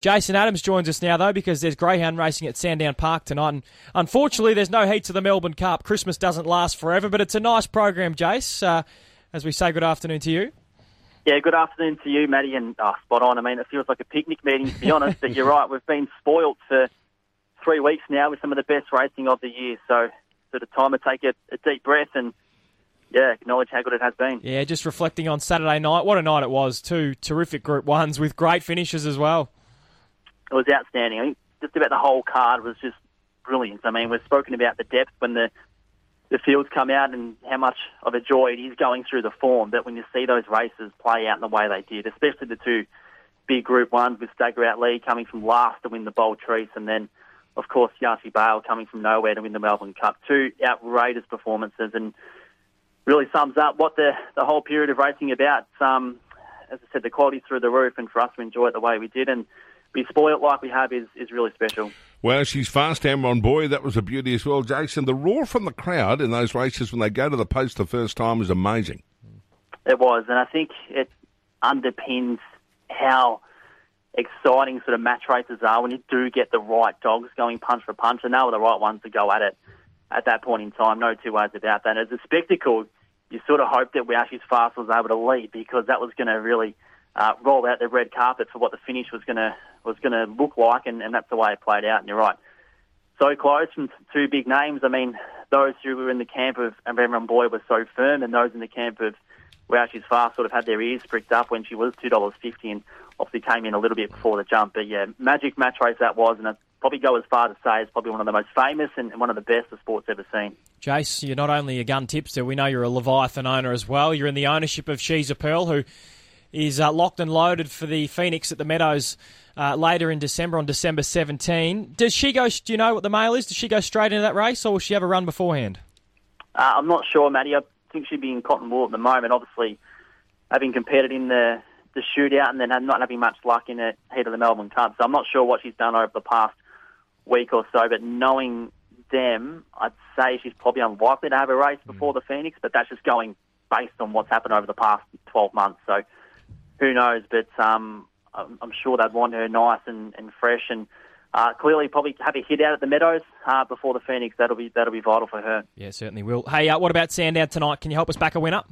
Jason Adams joins us now, though, because there's greyhound racing at Sandown Park tonight. And unfortunately, there's no heat to the Melbourne Cup. Christmas doesn't last forever, but it's a nice program, Jace. Uh, as we say good afternoon to you. Yeah, good afternoon to you, Matty, and oh, spot on. I mean, it feels like a picnic meeting, to be honest, but you're right. We've been spoilt for three weeks now with some of the best racing of the year. So, sort of time to take a, a deep breath and yeah, acknowledge how good it has been. Yeah, just reflecting on Saturday night. What a night it was. Two terrific Group Ones with great finishes as well it was outstanding. I think just about the whole card was just brilliant. I mean, we've spoken about the depth when the the fields come out and how much of a joy it is going through the form. But when you see those races play out in the way they did, especially the two big Group Ones with Stagger Out Lee coming from last to win the Bold Trease, and then of course Yarchi Bale coming from nowhere to win the Melbourne Cup. Two outrageous performances and really sums up what the the whole period of racing about. Um, as I said, the quality through the roof, and for us to enjoy it the way we did, and be spoiled like we have is, is really special. Wow She's Fast, Amron Boy. That was a beauty as well, Jason. The roar from the crowd in those races when they go to the post the first time is amazing. It was, and I think it underpins how exciting sort of match races are when you do get the right dogs going punch for punch, and they were the right ones to go at it at that point in time. No two ways about that. As a spectacle, you sort of hope that we actually Fast was able to lead because that was going to really uh, roll out the red carpet for what the finish was going to was going to look like, and, and that's the way it played out. And you're right, so close from two big names. I mean, those who were in the camp of Amron Boy were so firm, and those in the camp of Wow She's Fast sort of had their ears pricked up when she was two dollars fifty, and obviously came in a little bit before the jump. But yeah, magic match race that was, and I'd probably go as far to say it's probably one of the most famous and one of the best the sport's ever seen. Jace, you're not only a gun tipster, we know you're a Leviathan owner as well. You're in the ownership of She's a Pearl, who is uh, locked and loaded for the Phoenix at the Meadows uh, later in December on December 17. Does she go? Do you know what the mail is? Does she go straight into that race, or will she have a run beforehand? Uh, I'm not sure, Matty. I think she'd be in cotton wool at the moment. Obviously, having competed in the the shootout and then not having much luck in the heat of the Melbourne Cup, so I'm not sure what she's done over the past week or so. But knowing them, I'd say she's probably unlikely to have a race before mm. the Phoenix. But that's just going based on what's happened over the past 12 months. So who knows? But um, I'm sure they'd want her nice and, and fresh, and uh, clearly probably have a hit out at the Meadows uh, before the Phoenix. That'll be that'll be vital for her. Yeah, certainly will. Hey, uh, what about Sandown tonight? Can you help us back a winner?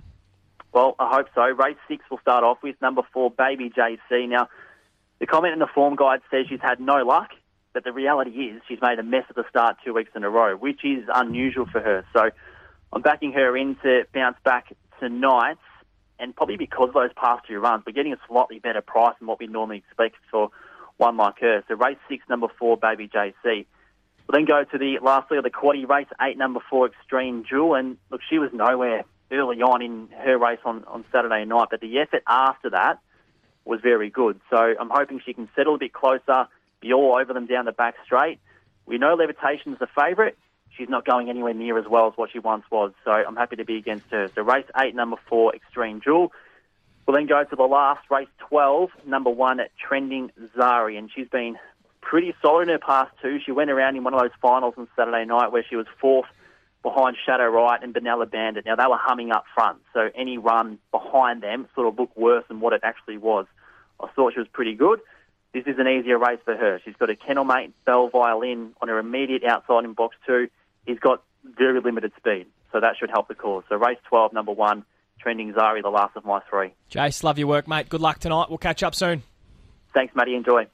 Well, I hope so. Race six will start off with number four, Baby JC. Now, the comment in the form guide says she's had no luck, but the reality is she's made a mess at the start two weeks in a row, which is unusual for her. So I'm backing her in to bounce back tonight and probably because of those past two runs, we're getting a slightly better price than what we normally expect for one like her. So race six, number four, Baby JC. We'll then go to the last leg of the quaddy race eight, number four, Extreme Jewel. And look, she was nowhere early on in her race on, on Saturday night, but the effort after that was very good. So I'm hoping she can settle a bit closer, be all over them down the back straight. We know Levitation's the favourite she's not going anywhere near as well as what she once was. So I'm happy to be against her. So race eight, number four, Extreme Jewel. We'll then go to the last race 12, number one, Trending Zari, and she's been pretty solid in her past two. She went around in one of those finals on Saturday night where she was fourth behind Shadow Right and Benalla Bandit. Now they were humming up front, so any run behind them sort of looked worse than what it actually was. I thought she was pretty good. This is an easier race for her. She's got a kennel mate, Bell Violin, on her immediate outside in box two he's got very limited speed, so that should help the cause. So race 12, number one, trending Zari, the last of my three. Jace, love your work, mate. Good luck tonight. We'll catch up soon. Thanks, Matty. Enjoy.